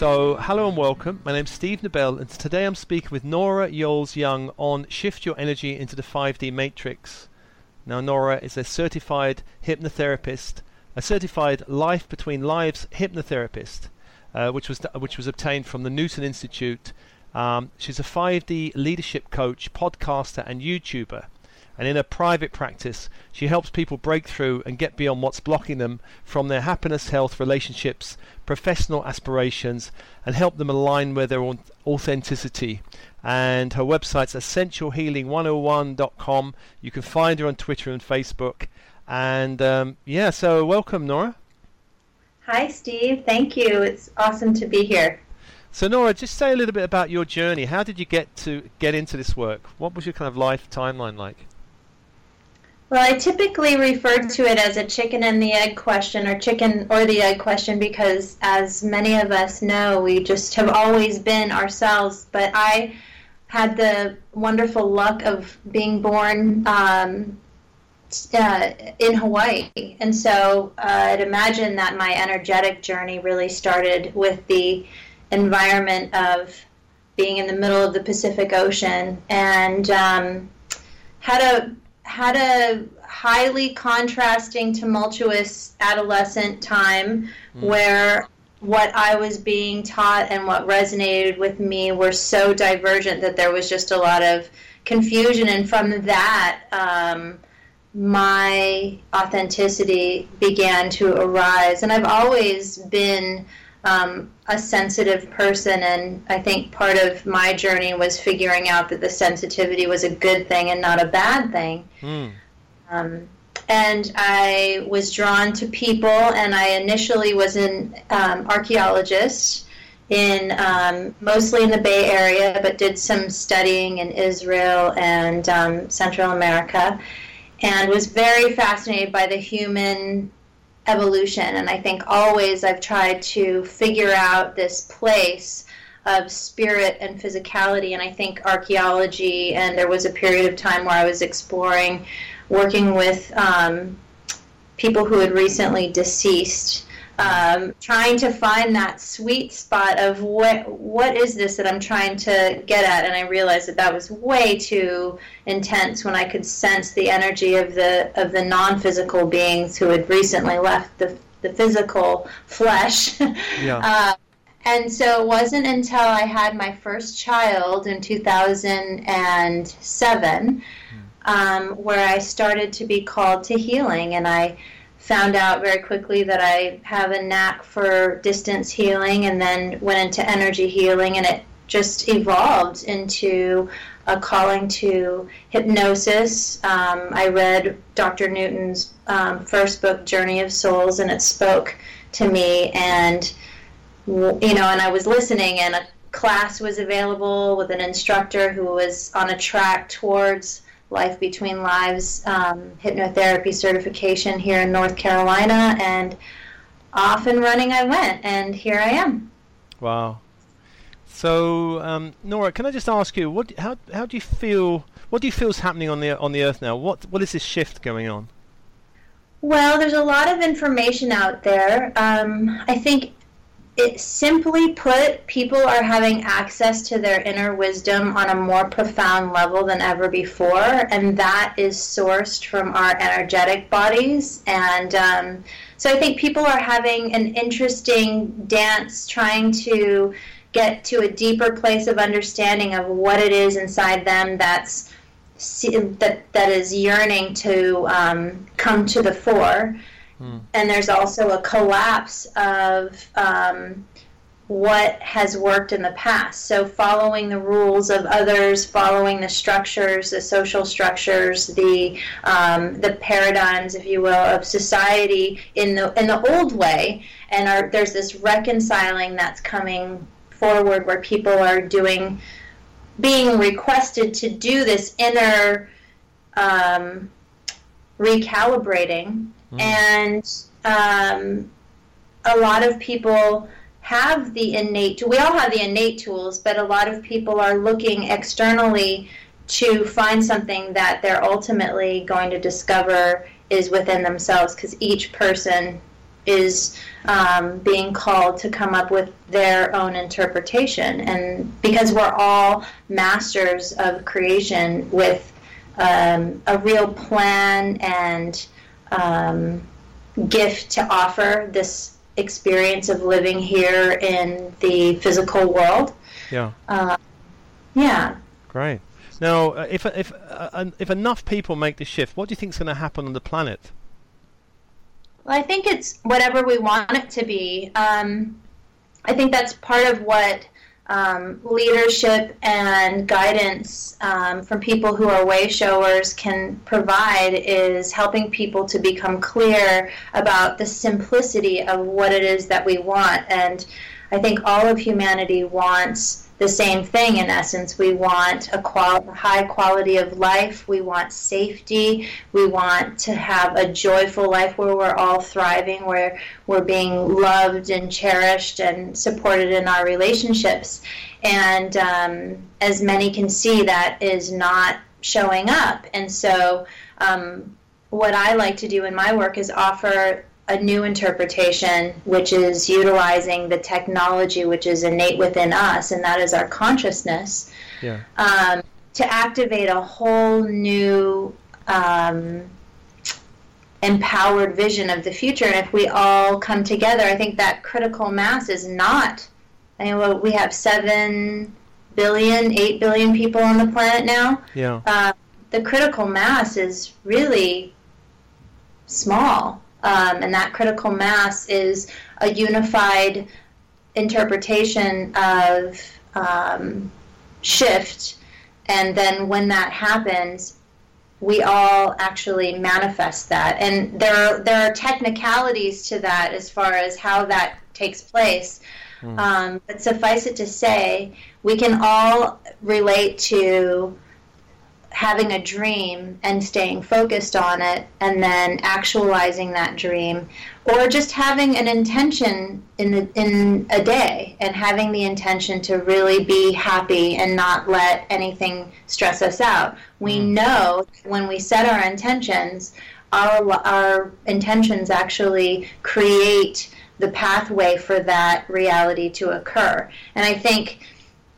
So, hello and welcome. My name's Steve Nobel, and today I'm speaking with Nora Yolles Young on Shift Your Energy into the 5D Matrix. Now, Nora is a certified hypnotherapist, a certified Life Between Lives hypnotherapist, uh, which was which was obtained from the Newton Institute. Um, she's a 5D leadership coach, podcaster, and YouTuber and in her private practice, she helps people break through and get beyond what's blocking them from their happiness, health, relationships, professional aspirations, and help them align with their authenticity. And her website's essentialhealing101.com. You can find her on Twitter and Facebook. And um, yeah, so welcome, Nora. Hi, Steve. Thank you. It's awesome to be here. So Nora, just say a little bit about your journey. How did you get to get into this work? What was your kind of life timeline like? Well, I typically refer to it as a chicken and the egg question or chicken or the egg question because, as many of us know, we just have always been ourselves. But I had the wonderful luck of being born um, uh, in Hawaii. And so uh, I'd imagine that my energetic journey really started with the environment of being in the middle of the Pacific Ocean and um, had a had a highly contrasting, tumultuous adolescent time mm. where what I was being taught and what resonated with me were so divergent that there was just a lot of confusion. And from that, um, my authenticity began to arise. And I've always been um, a sensitive person, and I think part of my journey was figuring out that the sensitivity was a good thing and not a bad thing. Mm. Um, and I was drawn to people, and I initially was an um, archaeologist in um, mostly in the Bay Area, but did some studying in Israel and um, Central America, and was very fascinated by the human evolution. And I think always I've tried to figure out this place of spirit and physicality. And I think archaeology, and there was a period of time where I was exploring, working with um, people who had recently deceased um, trying to find that sweet spot of what what is this that I'm trying to get at, and I realized that that was way too intense when I could sense the energy of the of the non-physical beings who had recently left the the physical flesh. Yeah. uh, and so it wasn't until I had my first child in 2007 hmm. um, where I started to be called to healing, and I found out very quickly that I have a knack for distance healing and then went into energy healing and it just evolved into a calling to hypnosis. Um, I read Dr. Newton's um, first book, Journey of Souls, and it spoke to me. And, you know, and I was listening, and a class was available with an instructor who was on a track towards Life Between Lives um, hypnotherapy certification here in North Carolina, and off and running I went, and here I am. Wow. So, um, Nora, can I just ask you, what, how, how do you feel? What do you feel is happening on the on the Earth now? What what is this shift going on? Well, there's a lot of information out there. Um, I think it simply put, people are having access to their inner wisdom on a more profound level than ever before, and that is sourced from our energetic bodies. And um, so I think people are having an interesting dance trying to get to a deeper place of understanding of what it is inside them that's that that is yearning to um, come to the fore. Hmm. And there's also a collapse of um, what has worked in the past. So, following the rules of others, following the structures, the social structures, the um, the paradigms, if you will, of society in the in the old way, and are, there's this reconciling that's coming forward where people are doing, being requested to do this inner um, recalibrating Mm. And um, a lot of people have the innate, we all have the innate tools, but a lot of people are looking externally to find something that they're ultimately going to discover is within themselves because each person is um, being called to come up with their own interpretation. And because we're all masters of creation with um, a real plan and um, gift to offer this experience of living here in the physical world. Yeah. Uh, yeah. Great. Now, uh, if if uh, if enough people make the shift, what do you think is going to happen on the planet? Well, I think it's whatever we want it to be. Um, I think that's part of what um, leadership and guidance um, from people who are way showers can provide is helping people to become clear about the simplicity of what it is that we want. And I think all of humanity wants the same thing in essence. We want a qual- high quality of life. We want safety. We want to have a joyful life where we're all thriving, where we're being loved and cherished and supported in our relationships. And um, as many can see, that is not showing up. And so, um, what I like to do in my work is offer a new interpretation, which is utilizing the technology which is innate within us, and that is our consciousness, yeah. um, to activate a whole new um, empowered vision of the future. And if we all come together, I think that critical mass is not. I mean, well, we have seven billion, eight billion people on the planet now. Yeah. Uh, the critical mass is really small. Um, and that critical mass is a unified interpretation of um, shift. And then when that happens, we all actually manifest that. And there are, there are technicalities to that as far as how that takes place. Mm. Um, but suffice it to say, we can all relate to having a dream and staying focused on it and then actualizing that dream or just having an intention in the, in a day and having the intention to really be happy and not let anything stress us out we mm. know when we set our intentions our our intentions actually create the pathway for that reality to occur and i think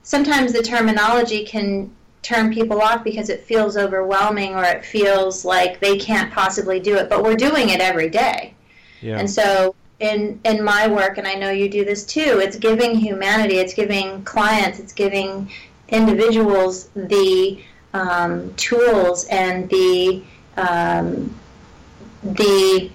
sometimes the terminology can turn people off because it feels overwhelming or it feels like they can't possibly do it but we're doing it every day yeah. and so in in my work and i know you do this too it's giving humanity it's giving clients it's giving individuals the um, tools and the um, the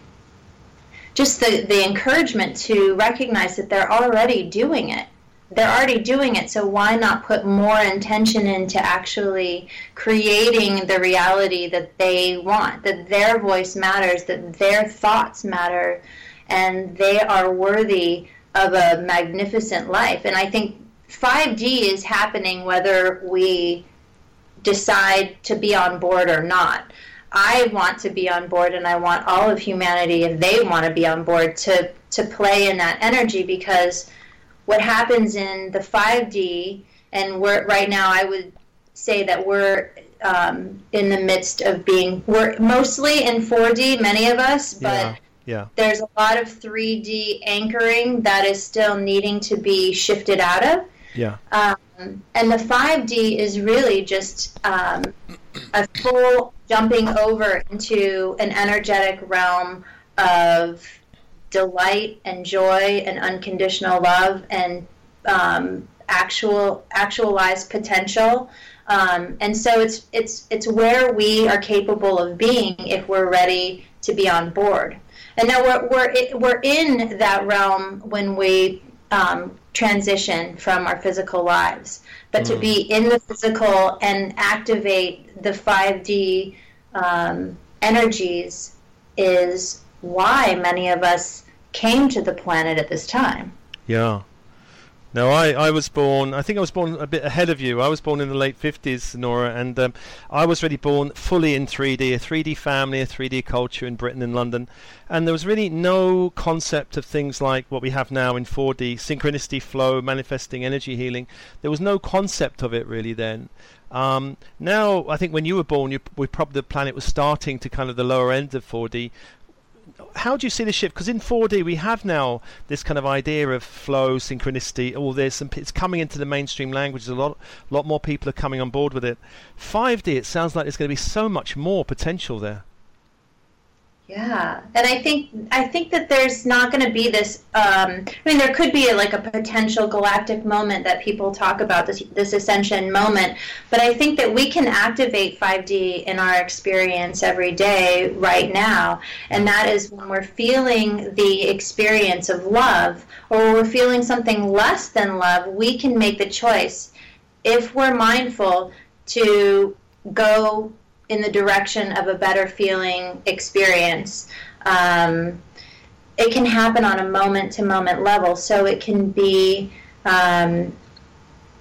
just the, the encouragement to recognize that they're already doing it they're already doing it, so why not put more intention into actually creating the reality that they want, that their voice matters, that their thoughts matter, and they are worthy of a magnificent life. And I think 5D is happening whether we decide to be on board or not. I want to be on board, and I want all of humanity, if they want to be on board, to, to play in that energy because what happens in the 5D, and we're right now, I would say that we're um, in the midst of being we're mostly in 4D, many of us, but yeah, yeah. there's a lot of 3D anchoring that is still needing to be shifted out of. Yeah. Um, and the 5D is really just um, a full jumping over into an energetic realm of delight and joy and unconditional love and um, actual actualized potential. Um, and so it's it's it's where we are capable of being if we're ready to be on board. And now we're we're we're in that realm when we um, transition from our physical lives. But mm. to be in the physical and activate the 5D um, energies is why many of us came to the planet at this time. Yeah. No, I, I was born, I think I was born a bit ahead of you. I was born in the late 50s, Nora, and um, I was really born fully in 3D, a 3D family, a 3D culture in Britain and London. And there was really no concept of things like what we have now in 4D synchronicity, flow, manifesting, energy healing. There was no concept of it really then. Um, now, I think when you were born, you, we probably the planet was starting to kind of the lower end of 4D how do you see the shift? Because in 4D we have now this kind of idea of flow, synchronicity, all this, and it's coming into the mainstream language. A lot, a lot more people are coming on board with it. 5D, it sounds like there's going to be so much more potential there. Yeah, and I think I think that there's not going to be this. Um, I mean, there could be a, like a potential galactic moment that people talk about this this ascension moment, but I think that we can activate 5D in our experience every day right now, and that is when we're feeling the experience of love, or we're feeling something less than love. We can make the choice if we're mindful to go in the direction of a better feeling experience. Um, it can happen on a moment to moment level. So it can be um,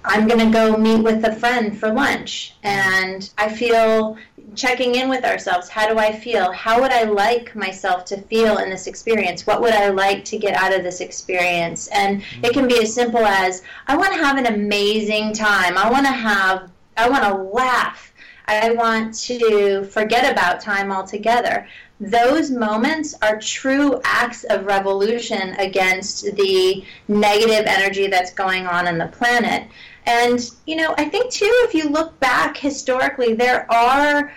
I'm going to go meet with a friend for lunch, and I feel checking in with ourselves. How do I feel? How would I like myself to feel in this experience? What would I like to get out of this experience? And it can be as simple as I want to have an amazing time. I want to have, I want to laugh. I want to forget about time altogether. Those moments are true acts of revolution against the negative energy that's going on in the planet. And, you know, I think too, if you look back historically, there are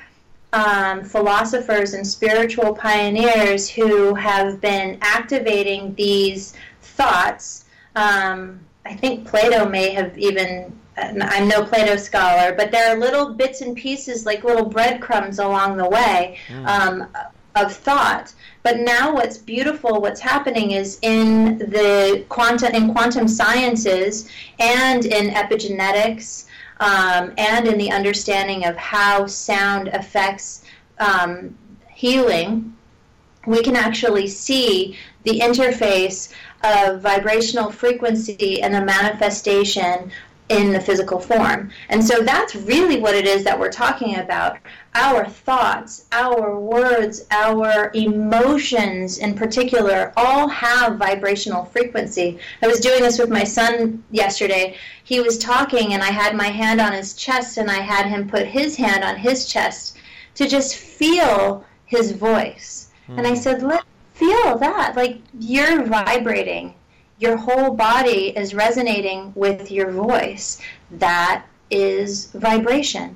um, philosophers and spiritual pioneers who have been activating these thoughts. Um, I think Plato may have even I'm no Plato scholar, but there are little bits and pieces, like little breadcrumbs along the way mm. um, of thought. But now, what's beautiful, what's happening is in the quantum in quantum sciences and in epigenetics um, and in the understanding of how sound affects um, healing. We can actually see the interface of vibrational frequency and the manifestation in the physical form. And so that's really what it is that we're talking about. Our thoughts, our words, our emotions in particular all have vibrational frequency. I was doing this with my son yesterday. He was talking, and I had my hand on his chest, and I had him put his hand on his chest to just feel his voice. Mm. And I hmm. said, Let feel that. Like you're vibrating your whole body is resonating with your voice. That is vibration.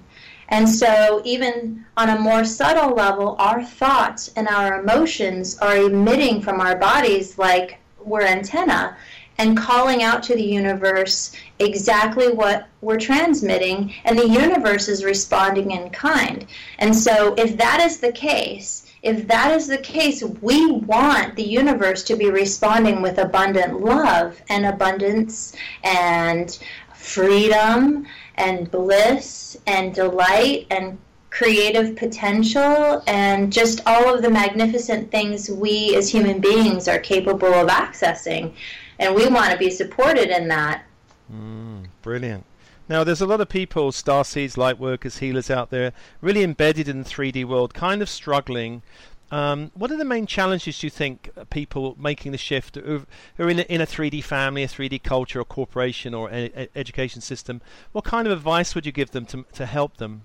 And so, even on a more subtle level, our thoughts and our emotions are emitting from our bodies like we're antenna and calling out to the universe exactly what we're transmitting, and the universe is responding in kind. And so, if that is the case, if that is the case, we want the universe to be responding with abundant love and abundance and freedom and bliss and delight and creative potential and just all of the magnificent things we as human beings are capable of accessing. And we want to be supported in that. Mm, brilliant. Now, there's a lot of people, starseeds, light workers, healers out there, really embedded in the 3D world, kind of struggling. Um, what are the main challenges you think people making the shift who are in a, in a 3D family, a 3D culture, or corporation, or a, a education system? What kind of advice would you give them to, to help them?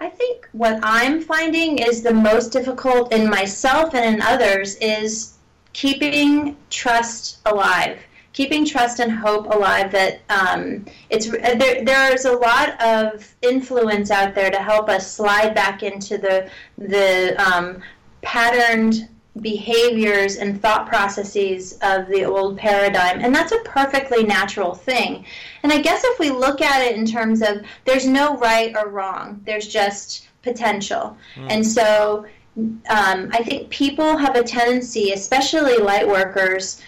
I think what I'm finding is the most difficult in myself and in others is keeping trust alive keeping trust and hope alive that um, it's there, there's a lot of influence out there to help us slide back into the the um, patterned behaviors and thought processes of the old paradigm. And that's a perfectly natural thing. And i guess if we look at it in terms of there's no right or wrong. There's just potential. Mm. and so um, I think people have a tendency, especially light workers,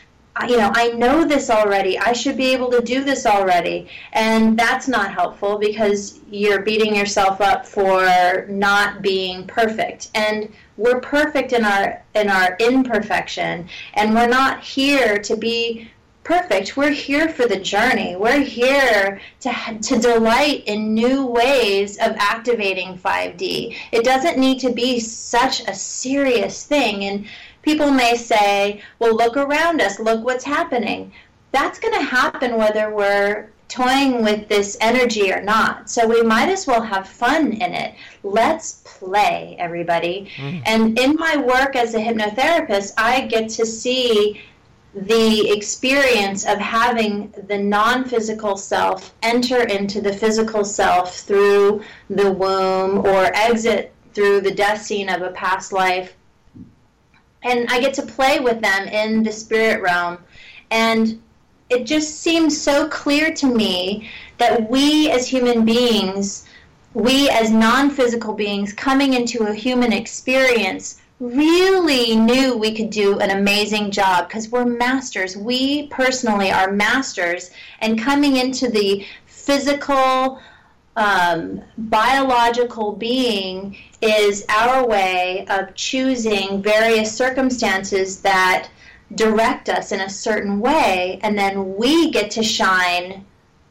you know, I know this already. I should be able to do this already. And that's not helpful because you're beating yourself up for not being perfect. And we're perfect in our in our imperfection, and we're not here to be perfect. We're here for the journey. We're here to to delight in new ways of activating 5D. It doesn't need to be such a serious thing and people may say, well, look around us, look what's happening. That's going to happen whether we're toying with this energy or not. So we might as well have fun in it. Let's play, everybody. Mm. And in my work as a hypnotherapist, I get to see the experience of having the non physical self enter into the physical self through the womb or exit through the death scene of a past life. And I get to play with them in the spirit realm. And it just seems so clear to me that we as human beings, we as non physical beings coming into a human experience, really knew we could do an amazing job because we're masters. We personally are masters, and coming into the physical, um, biological being is our way of choosing various circumstances that direct us in a certain way, and then we get to shine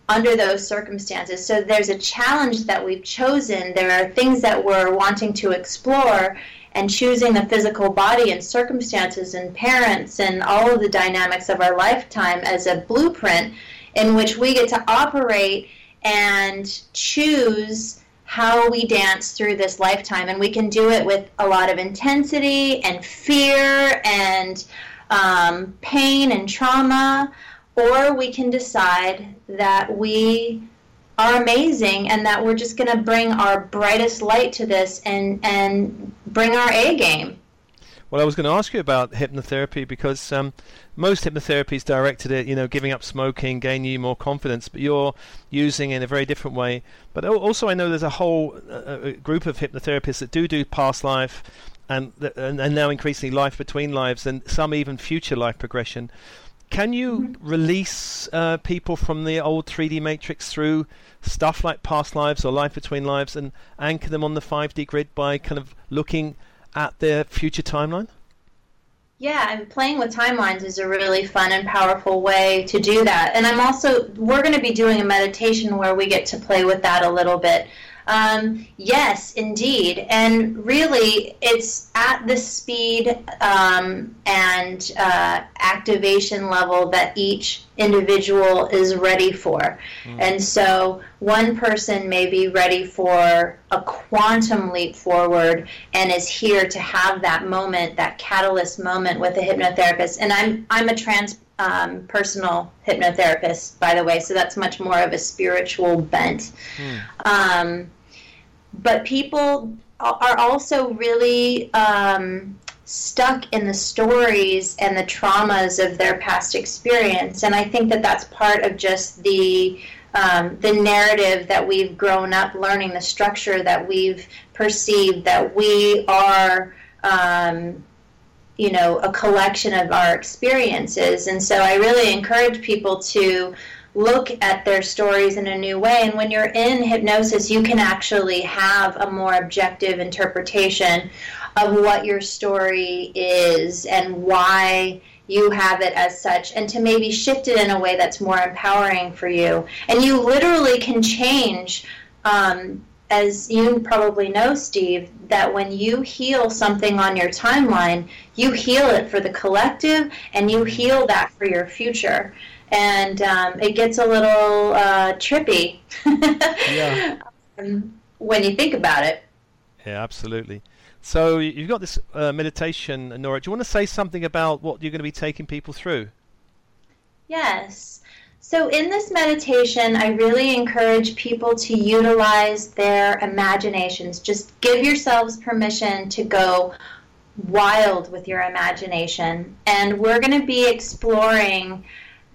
under those circumstances. So there's a challenge that we've chosen. There are things that we're wanting to explore, and choosing the physical body and circumstances and parents and all of the dynamics of our lifetime as a blueprint in which we get to operate and choose how we dance through this lifetime. And we can do it with a lot of intensity and fear and um, pain and trauma, or we can decide that we are amazing and that we're just going to bring our brightest light to this and and bring our A game. Well, I was going to ask you about hypnotherapy because um, most hypnotherapy is directed at you know giving up smoking, gaining you more confidence, but you're using it in a very different way. But also, I know there's a whole uh, group of hypnotherapists that do do past life, and, and and now increasingly life between lives, and some even future life progression. Can you mm-hmm. release uh, people from the old 3D matrix through stuff like past lives or life between lives and anchor them on the 5D grid by kind of looking at their future timeline? Yeah, and playing with timelines is a really fun and powerful way to do that. And I'm also, we're going to be doing a meditation where we get to play with that a little bit. Um, yes, indeed. And really, it's at the speed um, and uh, activation level that each individual is ready for. Mm. And so, one person may be ready for a quantum leap forward and is here to have that moment, that catalyst moment with a hypnotherapist. And I'm, I'm a trans um, personal hypnotherapist, by the way, so that's much more of a spiritual bent. Mm. Um, but people are also really um, stuck in the stories and the traumas of their past experience, and I think that that's part of just the um, the narrative that we've grown up learning, the structure that we've perceived that we are. Um, you know, a collection of our experiences. And so I really encourage people to look at their stories in a new way. And when you're in hypnosis, you can actually have a more objective interpretation of what your story is and why you have it as such, and to maybe shift it in a way that's more empowering for you. And you literally can change. Um, as you probably know, Steve, that when you heal something on your timeline, you heal it for the collective and you heal that for your future and um, it gets a little uh, trippy yeah. um, when you think about it. Yeah, absolutely. So you've got this uh, meditation, Nora. Do you want to say something about what you're going to be taking people through? Yes. So in this meditation, I really encourage people to utilize their imaginations. Just give yourselves permission to go wild with your imagination. And we're going to be exploring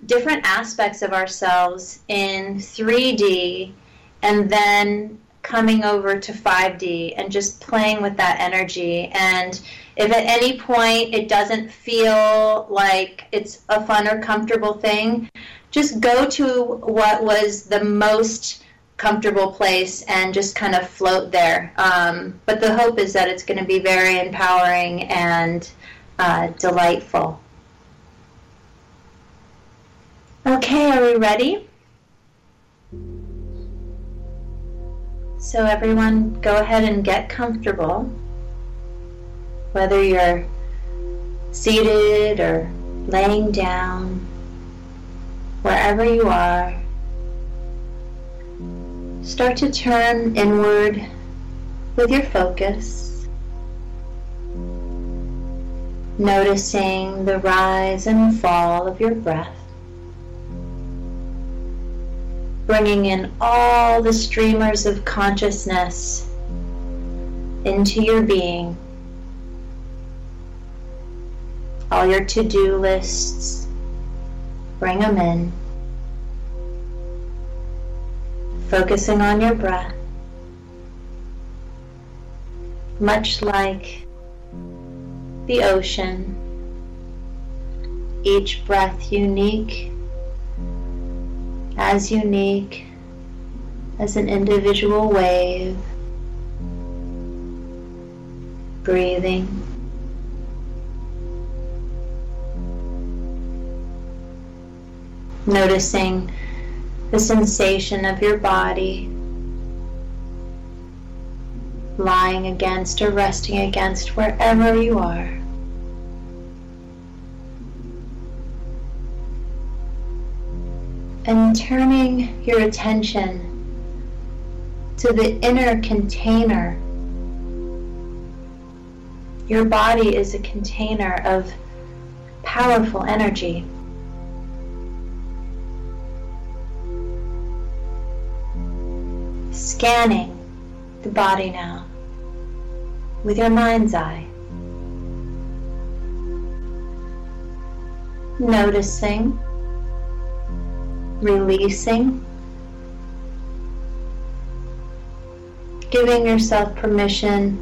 different aspects of ourselves in 3D and then coming over to 5D and just playing with that energy. And if at any point it doesn't feel like it's a fun or comfortable thing, just go to what was the most comfortable place and just kind of float there. Um, but the hope is that it's going to be very empowering and uh, delightful. Okay, are we ready? So everyone go ahead and get comfortable. Whether you're seated or laying down, wherever you are, start to turn inward with your focus, noticing the rise and fall of your breath, bringing in all the streamers of consciousness into your being, all your to do lists, bring them in. Focusing on your breath much like the ocean, each breath unique, as unique as an individual wave, breathing. Noticing the sensation of your body lying against or resting against wherever you are. And turning your attention to the inner container. Your body is a container of powerful energy. Scanning the body now with your mind's eye. Noticing, releasing, giving yourself permission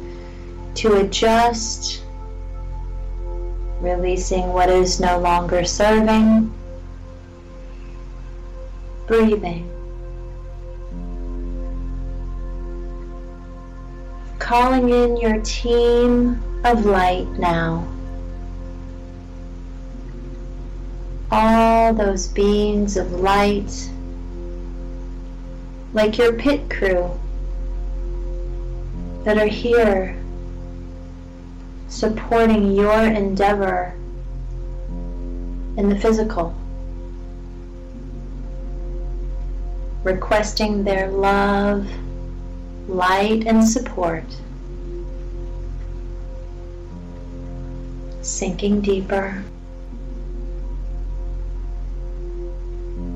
to adjust, releasing what is no longer serving, breathing. calling in your team of light now. All those beings of light, like your pit crew, that are here supporting your endeavor in the physical, requesting their love light and support. Sinking deeper.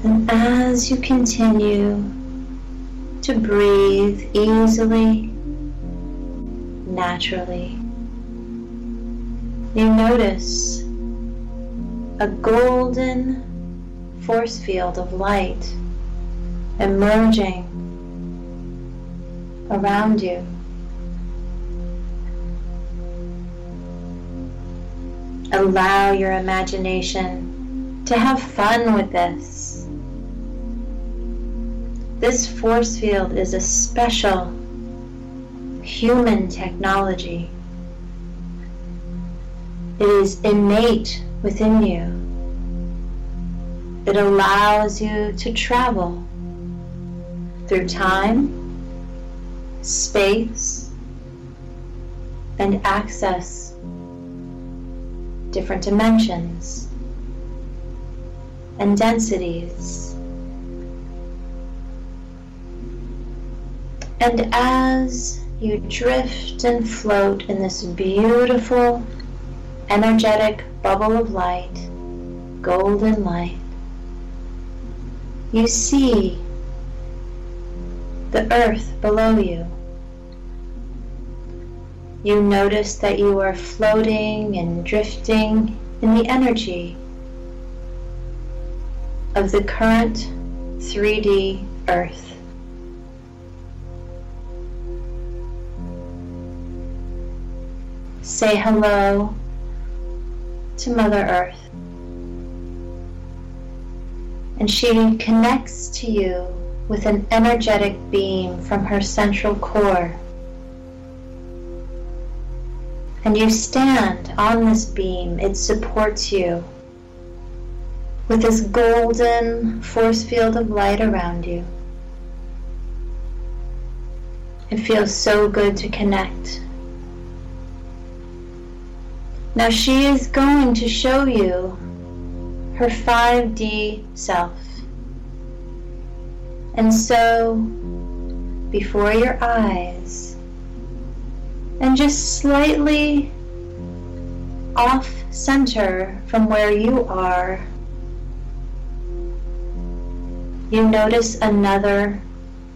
And as you continue to breathe easily, naturally, you notice a golden force field of light emerging around you. Allow your imagination to have fun with this. This force field is a special human technology. It is innate within you. It allows you to travel through time space, and access different dimensions and densities. And as you drift and float in this beautiful, energetic bubble of light, golden light, you see the earth below you. You notice that you are floating and drifting in the energy of the current 3D earth. Say hello to Mother Earth. And she connects to you with an energetic beam from her central core. And you stand on this beam, it supports you with this golden force field of light around you. It feels so good to connect. Now she is going to show you her 5D self. And so before your eyes and just slightly off center from where you are, you notice another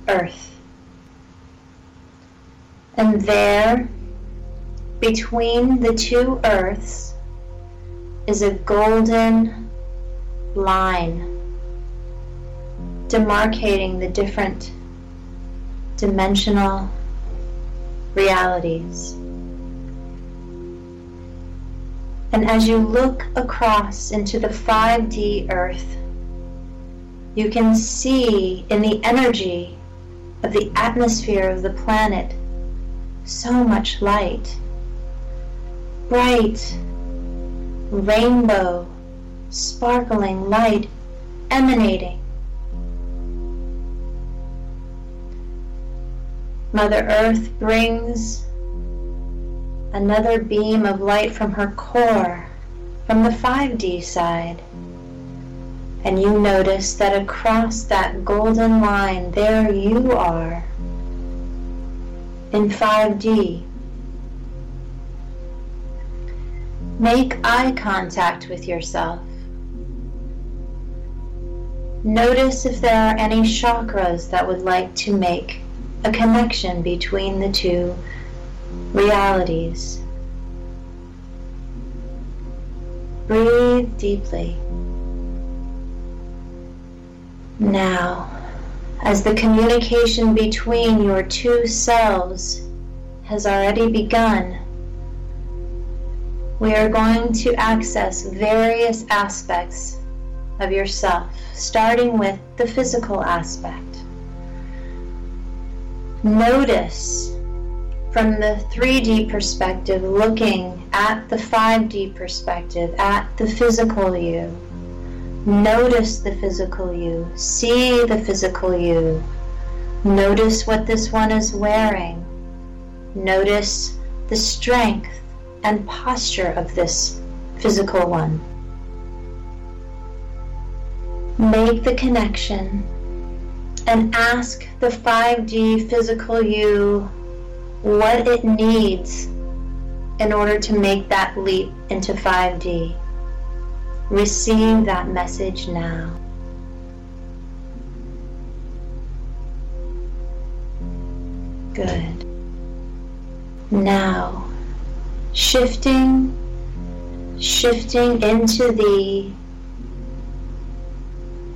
earth. And there, between the two earths, is a golden line demarcating the different dimensional realities. And as you look across into the 5D earth, you can see in the energy of the atmosphere of the planet so much light. Bright, rainbow, sparkling light emanating. Mother Earth brings another beam of light from her core, from the 5D side. And you notice that across that golden line, there you are in 5D. Make eye contact with yourself. Notice if there are any chakras that would like to make a connection between the two realities. Breathe deeply. Now, as the communication between your two selves has already begun, we are going to access various aspects of yourself, starting with the physical aspect. Notice from the 3D perspective, looking at the 5D perspective, at the physical you. Notice the physical you. See the physical you. Notice what this one is wearing. Notice the strength and posture of this physical one. Make the connection and ask the 5D physical you what it needs in order to make that leap into 5D. Receive that message now. Good. Now, shifting, shifting into the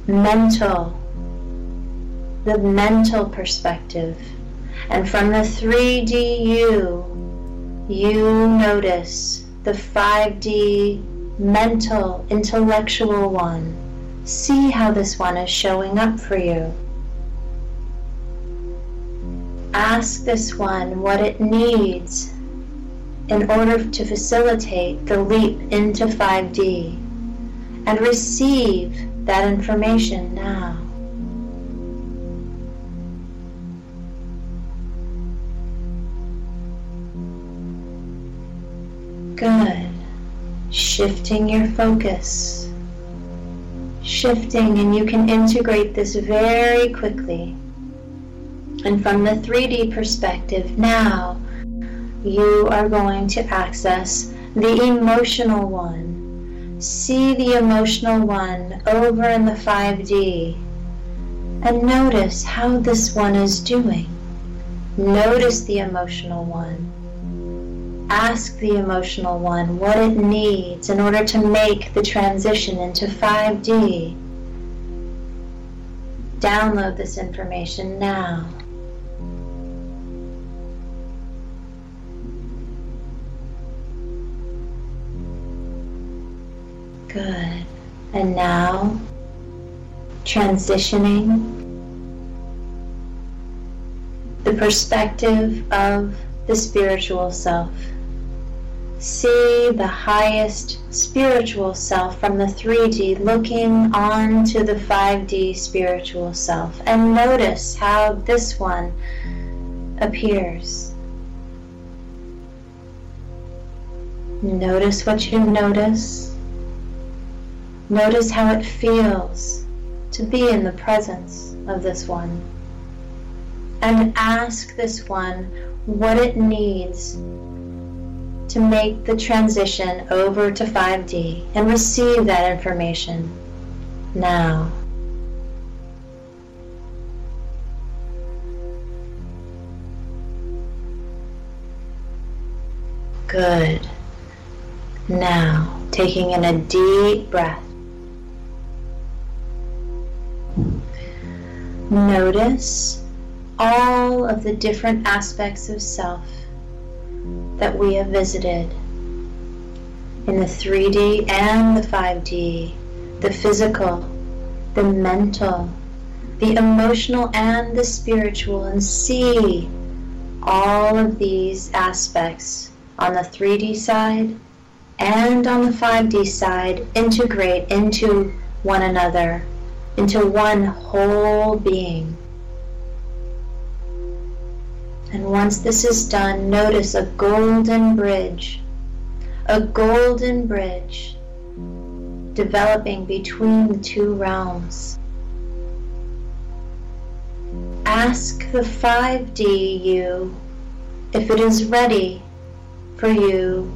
mental, the mental perspective and from the 3D you, you notice the 5D mental, intellectual one. See how this one is showing up for you. Ask this one what it needs in mm-hmm. order to facilitate the leap into 5D and receive that information now. Good. Shifting your focus. Shifting, and you can integrate this very quickly. And from the 3D perspective, now you are going to access the emotional one. See the emotional one over in the 5D and notice how this one is doing. Notice the emotional one ask the emotional one what it needs in order to make the transition into 5D. Download this information now. Good. And now, transitioning the perspective of the spiritual self see the highest spiritual self from the 3D looking on to the 5D spiritual self and notice how this one appears. Notice what you notice. Notice how it feels to be in the presence of this one. and ask this one what it needs to make the transition over to 5D and receive that information now. Good. Now, taking in a deep breath. Notice all of the different aspects of self that we have visited in the 3D and the 5D, the physical, the mental, the emotional, and the spiritual, and see all of these aspects on the 3D side and on the 5D side integrate into one another, into one whole being. And once this is done, notice a golden bridge, a golden bridge developing between the two realms. Ask the 5D you if it is ready for you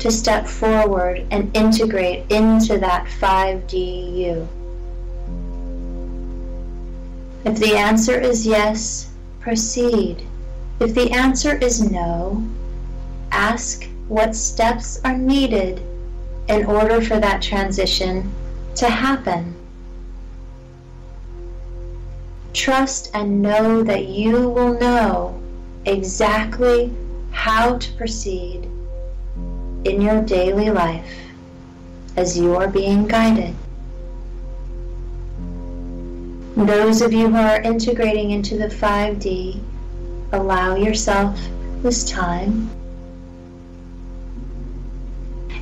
to step forward and integrate into that 5D you. If the answer is yes, proceed. If the answer is no, ask what steps are needed in order for that transition to happen. Trust and know that you will know exactly how to proceed in your daily life as you are being guided. Those of you who are integrating into the 5D, allow yourself this time.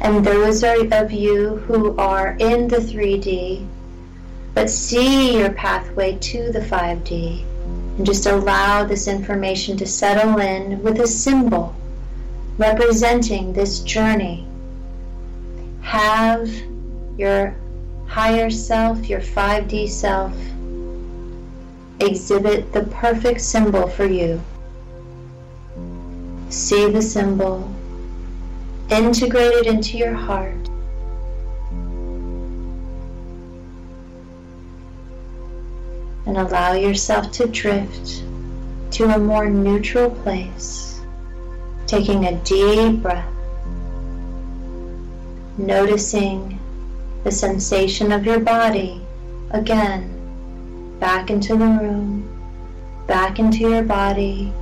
And those of you who are in the 3D, but see your pathway to the 5D, and just allow this information to settle in with a symbol representing this journey. Have your higher self, your 5D self, exhibit the perfect symbol for you. See the symbol, integrate it into your heart. And allow yourself to drift to a more neutral place, taking a deep breath, noticing the sensation of your body again, back into the room, back into your body,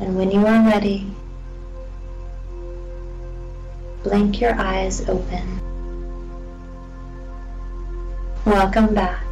and when you are ready, blink your eyes open. Welcome back.